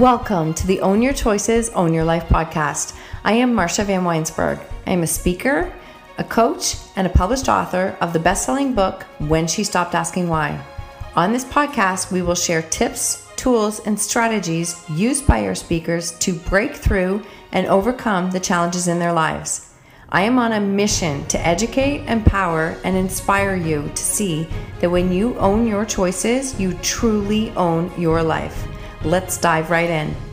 Welcome to the Own Your Choices, Own Your Life podcast. I am Marcia Van Weinsberg. I am a speaker, a coach, and a published author of the best selling book, When She Stopped Asking Why. On this podcast, we will share tips, tools, and strategies used by our speakers to break through and overcome the challenges in their lives. I am on a mission to educate, empower, and inspire you to see that when you own your choices, you truly own your life. Let's dive right in.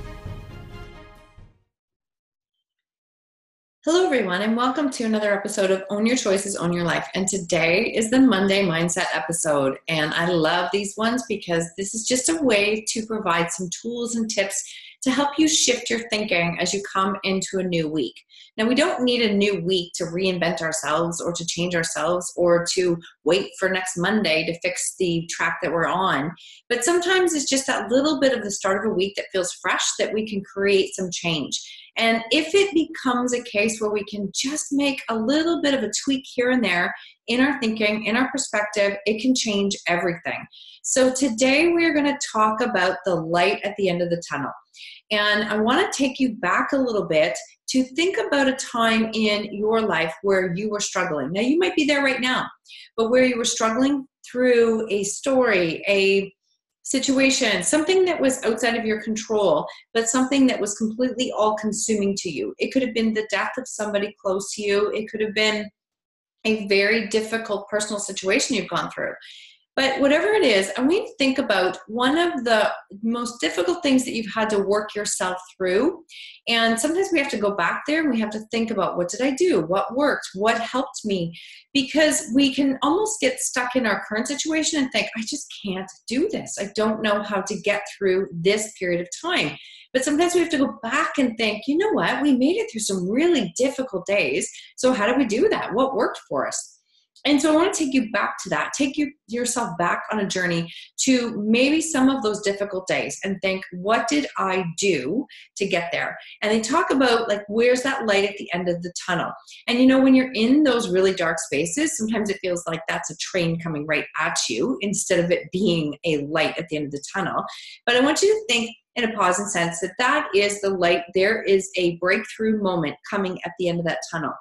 Hello, everyone, and welcome to another episode of Own Your Choices, Own Your Life. And today is the Monday Mindset episode. And I love these ones because this is just a way to provide some tools and tips to help you shift your thinking as you come into a new week. Now, we don't need a new week to reinvent ourselves or to change ourselves or to wait for next Monday to fix the track that we're on. But sometimes it's just that little bit of the start of a week that feels fresh that we can create some change. And if it becomes a case where we can just make a little bit of a tweak here and there in our thinking, in our perspective, it can change everything. So today we're going to talk about the light at the end of the tunnel. And I want to take you back a little bit to think about a time in your life where you were struggling. Now, you might be there right now, but where you were struggling through a story, a situation, something that was outside of your control, but something that was completely all consuming to you. It could have been the death of somebody close to you, it could have been a very difficult personal situation you've gone through. But whatever it is, I to think about one of the most difficult things that you've had to work yourself through. And sometimes we have to go back there and we have to think about what did I do? What worked? What helped me? Because we can almost get stuck in our current situation and think, I just can't do this. I don't know how to get through this period of time. But sometimes we have to go back and think, you know what? We made it through some really difficult days. So, how do we do that? What worked for us? And so I want to take you back to that. Take you, yourself back on a journey to maybe some of those difficult days and think, what did I do to get there? And they talk about like, where's that light at the end of the tunnel? And you know, when you're in those really dark spaces, sometimes it feels like that's a train coming right at you instead of it being a light at the end of the tunnel. But I want you to think in a positive sense that that is the light. There is a breakthrough moment coming at the end of that tunnel.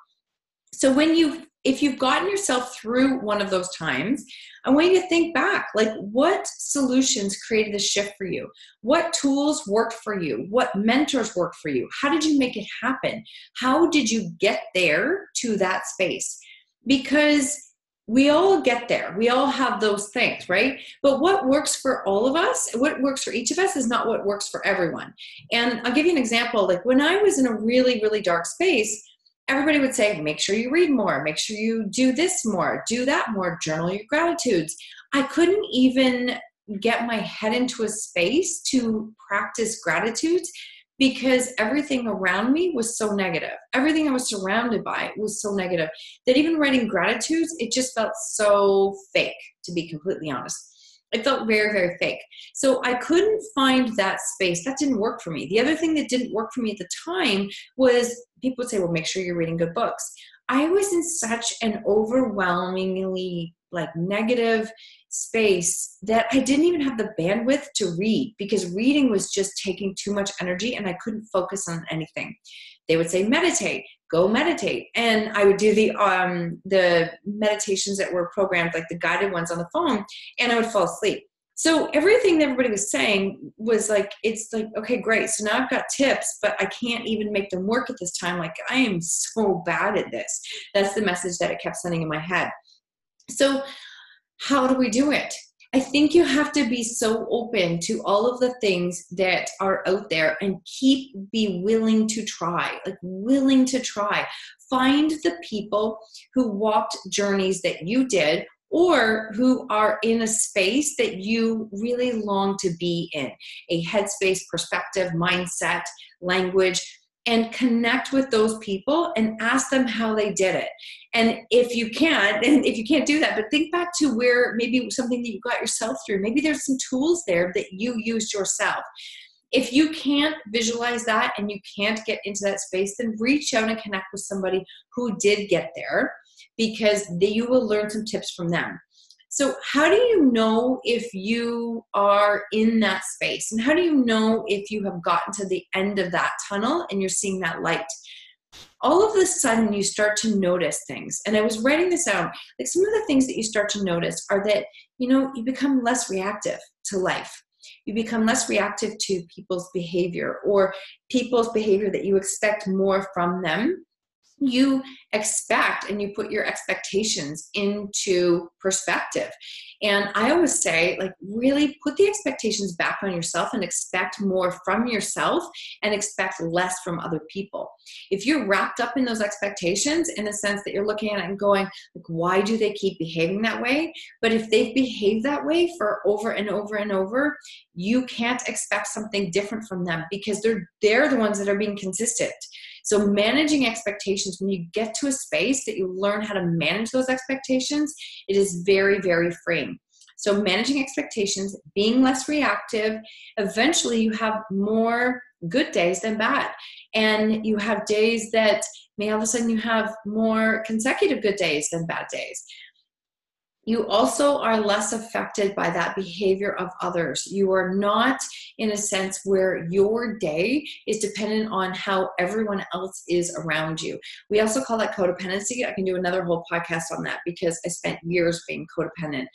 So when you if you've gotten yourself through one of those times, I want you to think back like, what solutions created a shift for you? What tools worked for you? What mentors worked for you? How did you make it happen? How did you get there to that space? Because we all get there. We all have those things, right? But what works for all of us, what works for each of us, is not what works for everyone. And I'll give you an example. Like when I was in a really, really dark space, everybody would say, make sure you read more, make sure you do this more, do that more, journal your gratitudes. I couldn't even get my head into a space to practice gratitudes because everything around me was so negative. Everything I was surrounded by was so negative that even writing gratitudes, it just felt so fake, to be completely honest. It felt very, very fake. So I couldn't find that space. That didn't work for me. The other thing that didn't work for me at the time was people would say, well, make sure you're reading good books. I was in such an overwhelmingly like negative space that I didn't even have the bandwidth to read because reading was just taking too much energy and I couldn't focus on anything. They would say meditate, go meditate, and I would do the um the meditations that were programmed like the guided ones on the phone and I would fall asleep. So everything that everybody was saying was like it's like okay great. So now i've got tips but i can't even make them work at this time. Like i am so bad at this. That's the message that it kept sending in my head. So how do we do it i think you have to be so open to all of the things that are out there and keep be willing to try like willing to try. Find the people who walked journeys that you did or who are in a space that you really long to be in. A headspace perspective, mindset, language, and connect with those people and ask them how they did it. And if you can't, and if you can't do that, but think back to where maybe something that you got yourself through, maybe there's some tools there that you used yourself. If you can't visualize that and you can't get into that space, then reach out and connect with somebody who did get there because you will learn some tips from them. So, how do you know if you are in that space? And how do you know if you have gotten to the end of that tunnel and you're seeing that light? All of a sudden, you start to notice things. And I was writing this out. Like some of the things that you start to notice are that, you know, you become less reactive to life. You become less reactive to people's behavior or people's behavior that you expect more from them you expect and you put your expectations into perspective. And I always say, like, really put the expectations back on yourself and expect more from yourself and expect less from other people. If you're wrapped up in those expectations in the sense that you're looking at it and going, like, why do they keep behaving that way? But if they've behaved that way for over and over and over, you can't expect something different from them because they're they're the ones that are being consistent. So, managing expectations, when you get to a space that you learn how to manage those expectations, it is very, very freeing. So, managing expectations, being less reactive, eventually you have more good days than bad. And you have days that may all of a sudden you have more consecutive good days than bad days you also are less affected by that behavior of others. You are not in a sense where your day is dependent on how everyone else is around you. We also call that codependency. I can do another whole podcast on that because I spent years being codependent.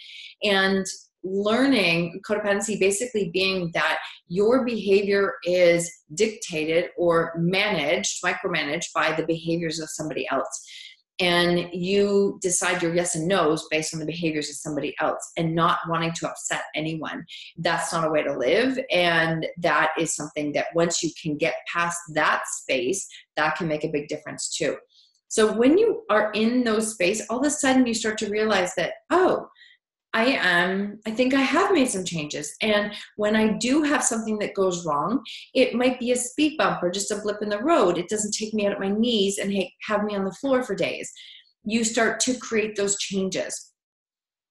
And learning codependency basically being that your behavior is dictated or managed, micromanaged by the behaviors of somebody else and you decide your yes and no's based on the behaviors of somebody else and not wanting to upset anyone. That's not a way to live and that is something that once you can get past that space that can make a big difference too. So when you are in those space all of a sudden you start to realize that oh I am, I think I have made some changes. And when I do have something that goes wrong, it might be a speed bump or just a blip in the road. It doesn't take me out at my knees and have me on the floor for days. You start to create those changes.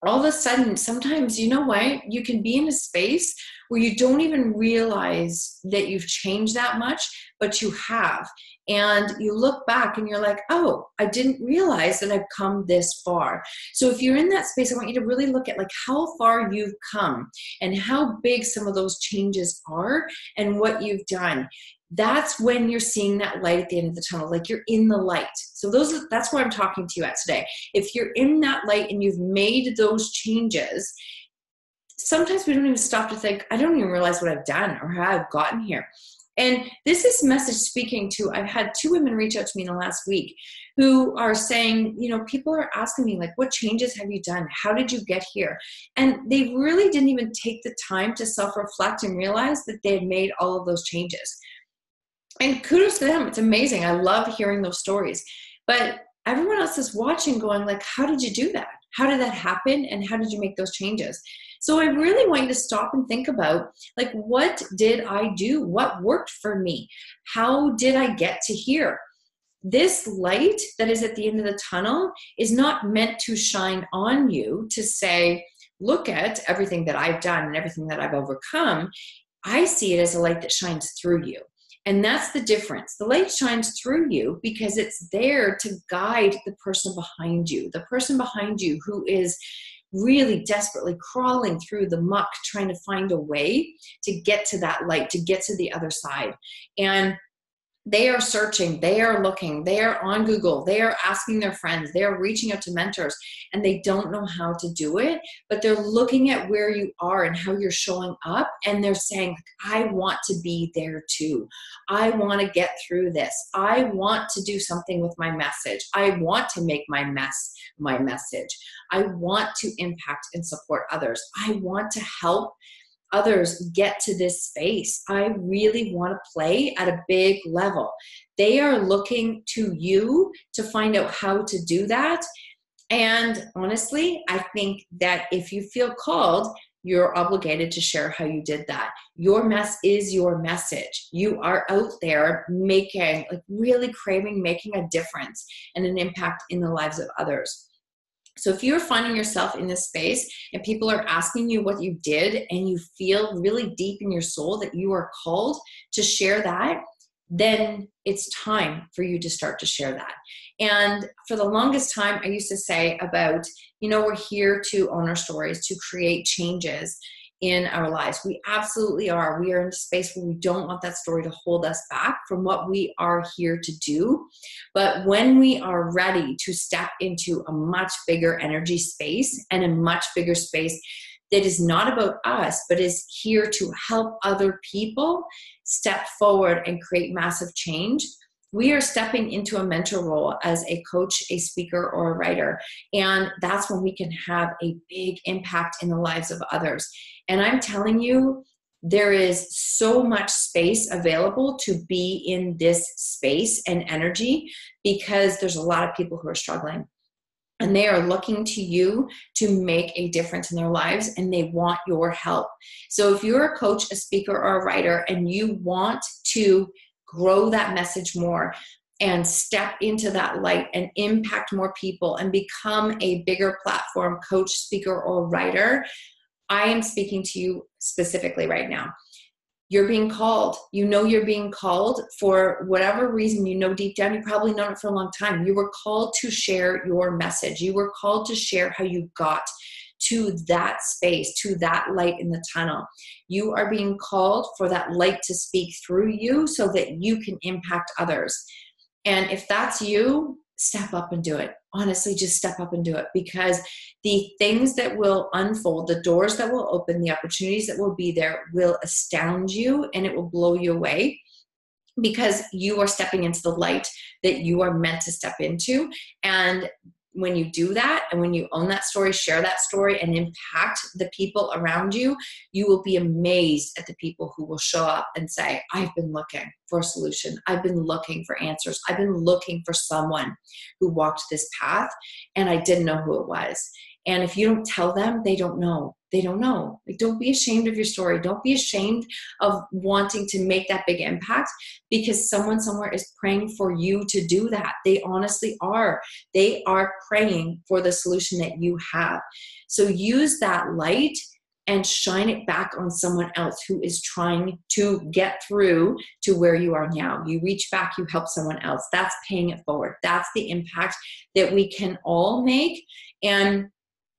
All of a sudden, sometimes, you know what? You can be in a space where you don't even realize that you've changed that much, but you have and you look back and you're like, oh, I didn't realize that I've come this far. So if you're in that space, I want you to really look at like how far you've come and how big some of those changes are and what you've done. That's when you're seeing that light at the end of the tunnel, like you're in the light. So those are, that's where I'm talking to you at today. If you're in that light and you've made those changes, sometimes we don't even stop to think, I don't even realize what I've done or how I've gotten here. And this is message speaking to, I've had two women reach out to me in the last week who are saying, you know, people are asking me, like, what changes have you done? How did you get here? And they really didn't even take the time to self reflect and realize that they had made all of those changes. And kudos to them. It's amazing. I love hearing those stories. But everyone else is watching, going, like, how did you do that? How did that happen? And how did you make those changes? So I really want you to stop and think about like, what did I do? What worked for me? How did I get to here? This light that is at the end of the tunnel is not meant to shine on you to say, look at everything that I've done and everything that I've overcome. I see it as a light that shines through you. And that's the difference. The light shines through you because it's there to guide the person behind you, the person behind you who is really desperately crawling through the muck trying to find a way to get to that light, to get to the other side. And they are searching, they are looking, they are on Google, they are asking their friends, they are reaching out to mentors, and they don't know how to do it, but they're looking at where you are and how you're showing up, and they're saying, I want to be there too. I want to get through this. I want to do something with my message. I want to make my mess my message. I want to impact and support others. I want to help others get to this space. I really want to play at a big level. They are looking to you to find out how to do that. And honestly, I think that if you feel called, you're obligated to share how you did that. Your mess is your message. You are out there making, like, really craving, making a difference and an impact in the lives of others. So if you're finding yourself in this space and people are asking you what you did and you feel really deep in your soul that you are called to share that, then it's time for you to start to share that. And for the longest time, I used to say about, you know, we're here to own our stories, to create changes in our lives. We absolutely are. We are in a space where we don't want that story to hold us back from what we are here to do. But when we are ready to step into a much bigger energy space and a much bigger space that is not about us, but is here to help other people step forward and create massive change, we are stepping into a mentor role as a coach, a speaker, or a writer. And that's when we can have a big impact in the lives of others. And I'm telling you, there is so much space available to be in this space and energy because there's a lot of people who are struggling and they are looking to you to make a difference in their lives and they want your help. So if you're a coach, a speaker, or a writer and you want to grow that message more and step into that light and impact more people and become a bigger platform coach, speaker, or writer, I am speaking to you specifically right now you're being called. You know you're being called for whatever reason you know deep down. You probably known it for a long time. You were called to share your message. You were called to share how you got to that space, to that light in the tunnel. You are being called for that light to speak through you so that you can impact others. And if that's you, step up and do it. Honestly, just step up and do it because the things that will unfold, the doors that will open, the opportunities that will be there will astound you and it will blow you away because you are stepping into the light that you are meant to step into. And when you do that and when you own that story, share that story, and impact the people around you, you will be amazed at the people who will show up and say, I've been looking for a solution. I've been looking for answers. I've been looking for someone who walked this path, and I didn't know who it was. And if you don't tell them, they don't know. They don't know. Like, don't be ashamed of your story. Don't be ashamed of wanting to make that big impact because someone somewhere is praying for you to do that. They honestly are. They are praying for the solution that you have. So use that light and shine it back on someone else who is trying to get through to where you are now. You reach back, you help someone else. That's paying it forward. That's the impact that we can all make. And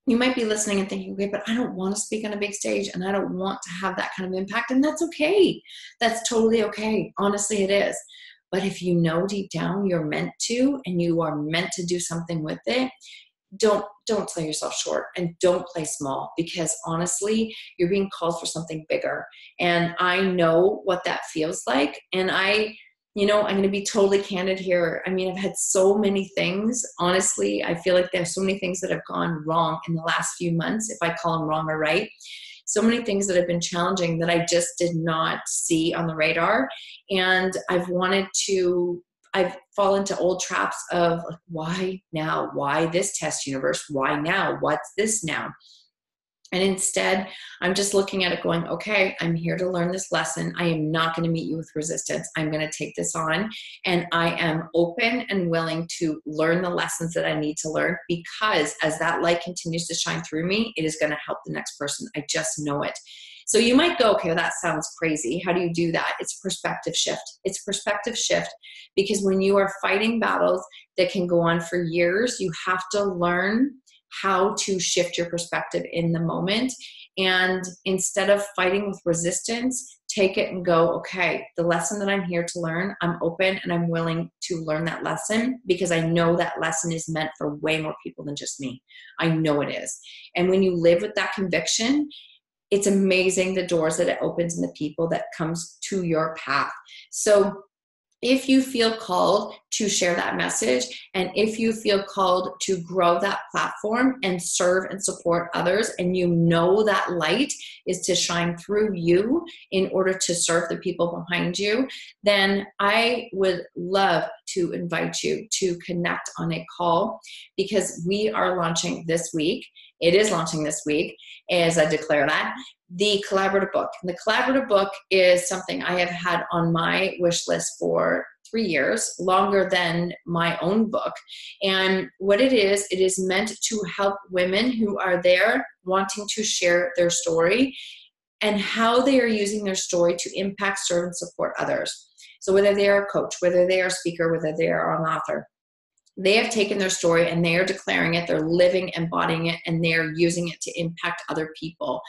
you might be listening and thinking, okay, but I don't want to speak on a big stage and I don't want to have that kind of impact. And that's okay. That's totally okay. Honestly, it is. But if you know deep down you're meant to and you are meant to do something with it, don't don't sell yourself short and don't play small because honestly you're being called for something bigger and i know what that feels like and i you know, I'm going to be totally candid here. I mean, I've had so many things. Honestly, I feel like there's so many things that have gone wrong in the last few months, if I call them wrong or right. So many things that have been challenging that I just did not see on the radar. And I've wanted to, I've fallen into old traps of like, why now? Why this test universe? Why now? What's this now? And instead, I'm just looking at it going, okay, I'm here to learn this lesson. I am not going to meet you with resistance. I'm going to take this on. And I am open and willing to learn the lessons that I need to learn because as that light continues to shine through me, it is going to help the next person. I just know it. So you might go, okay, well, that sounds crazy. How do you do that? It's perspective shift. It's perspective shift because when you are fighting battles that can go on for years, you have to learn how to shift your perspective in the moment. And instead of fighting with resistance, take it and go, okay, the lesson that I'm here to learn, I'm open and I'm willing to learn that lesson because I know that lesson is meant for way more people than just me. I know it is. And when you live with that conviction, it's amazing the doors that it opens and the people that comes to your path. So if you feel called to share that message and if you feel called to grow that platform and serve and support others and you know that light is to shine through you in order to serve the people behind you then i would love to invite you to connect on a call because we are launching this week it is launching this week as i declare that the collaborative book. the collaborative book is something I have had on my wish list for three years, longer than my own book. And what it is, it is meant to help women who are there wanting to share their story and how they are using their story to impact, serve, and support others. So whether they are a coach, whether they are a speaker, whether they are an author, they have taken their story and they are declaring it, they're living, embodying it, and they are using it to impact other people.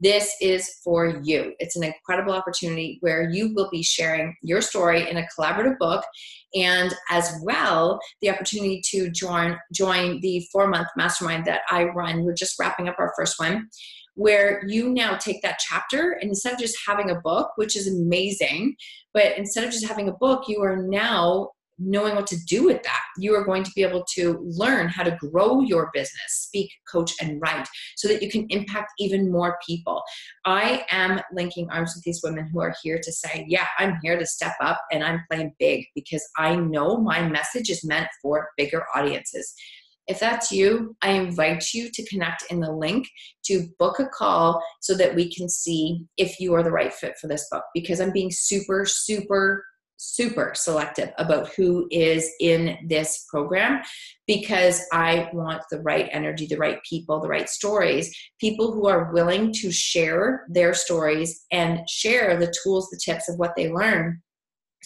This is for you. It's an incredible opportunity where you will be sharing your story in a collaborative book and as well the opportunity to join join the 4-month mastermind that I run. We're just wrapping up our first one where you now take that chapter and instead of just having a book, which is amazing, but instead of just having a book, you are now knowing what to do with that. You are going to be able to learn how to grow your business, speak, coach, and write so that you can impact even more people. I am linking arms with these women who are here to say, Yeah, I'm here to step up and I'm playing big because I know my message is meant for bigger audiences. If that's you, I invite you to connect in the link to book a call so that we can see if you are the right fit for this book because I'm being super, super super selective about who is in this program because I want the right energy, the right people, the right stories, people who are willing to share their stories and share the tools, the tips of what they learn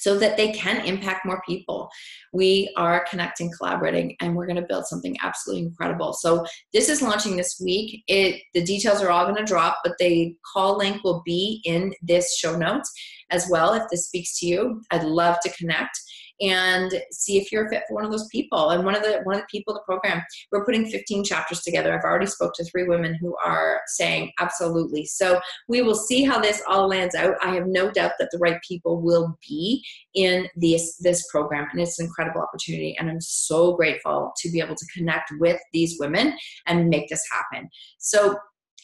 so that they can impact more people. We are connecting, collaborating, and we're going to build something absolutely incredible. So this is launching this week. It the details are all going to drop, but the call link will be in this show notes as well if this speaks to you. I'd love to connect and see if you're fit for one of those people. And one of the one of the people in the program, we're putting 15 chapters together. I've already spoke to three women who are saying absolutely. So we will see how this all lands out. I have no doubt that the right people will be in this this program, and it's an incredible opportunity. And I'm so grateful to be able to connect with these women and make this happen. So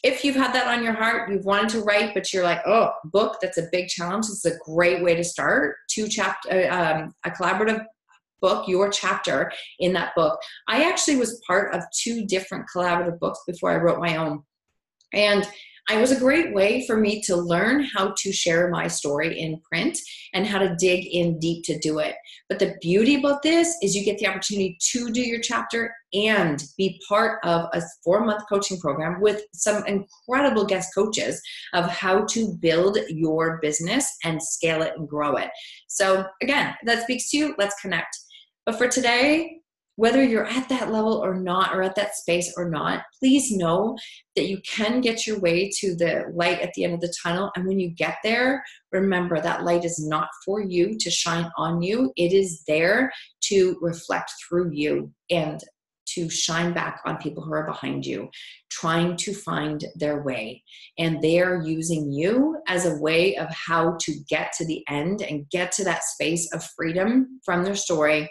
if you've had that on your heart, you've wanted to write, but you're like, oh, book, that's a big challenge. It's a great way to start. Two chapter, uh, um, a collaborative book, your chapter in that book. I actually was part of two different collaborative books before I wrote my own. And it was a great way for me to learn how to share my story in print and how to dig in deep to do it. But the beauty about this is you get the opportunity to do your chapter and be part of a four month coaching program with some incredible guest coaches of how to build your business and scale it and grow it. So, again, that speaks to you. Let's connect. But for today, whether you're at that level or not, or at that space or not, please know that you can get your way to the light at the end of the tunnel. And when you get there, remember that light is not for you to shine on you, it is there to reflect through you and to shine back on people who are behind you, trying to find their way. And they're using you as a way of how to get to the end and get to that space of freedom from their story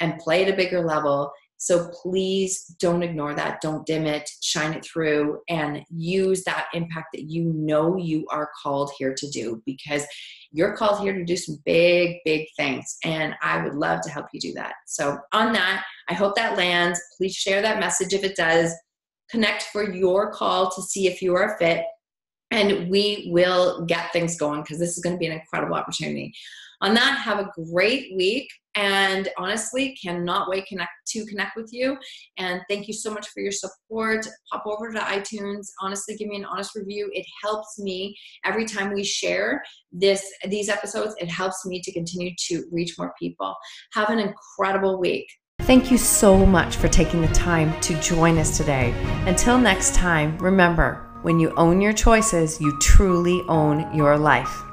and play at a bigger level. So please don't ignore that. Don't dim it, shine it through, and use that impact that you know you are called here to do because you're called here to do some big, big things. And I would love to help you do that. So, on that, I hope that lands. Please share that message if it does. Connect for your call to see if you are a fit. And we will get things going because this is going to be an incredible opportunity. On that, have a great week and honestly cannot wait connect to connect with you. And thank you so much for your support. Pop over to itunes. Honestly give me an honest review. It helps me every time we share this these episodes it helps me to continue to reach more people. Have an incredible week. Thank you so much for taking the time to join us today. Until next time, remember when you own your choices, you truly own your life.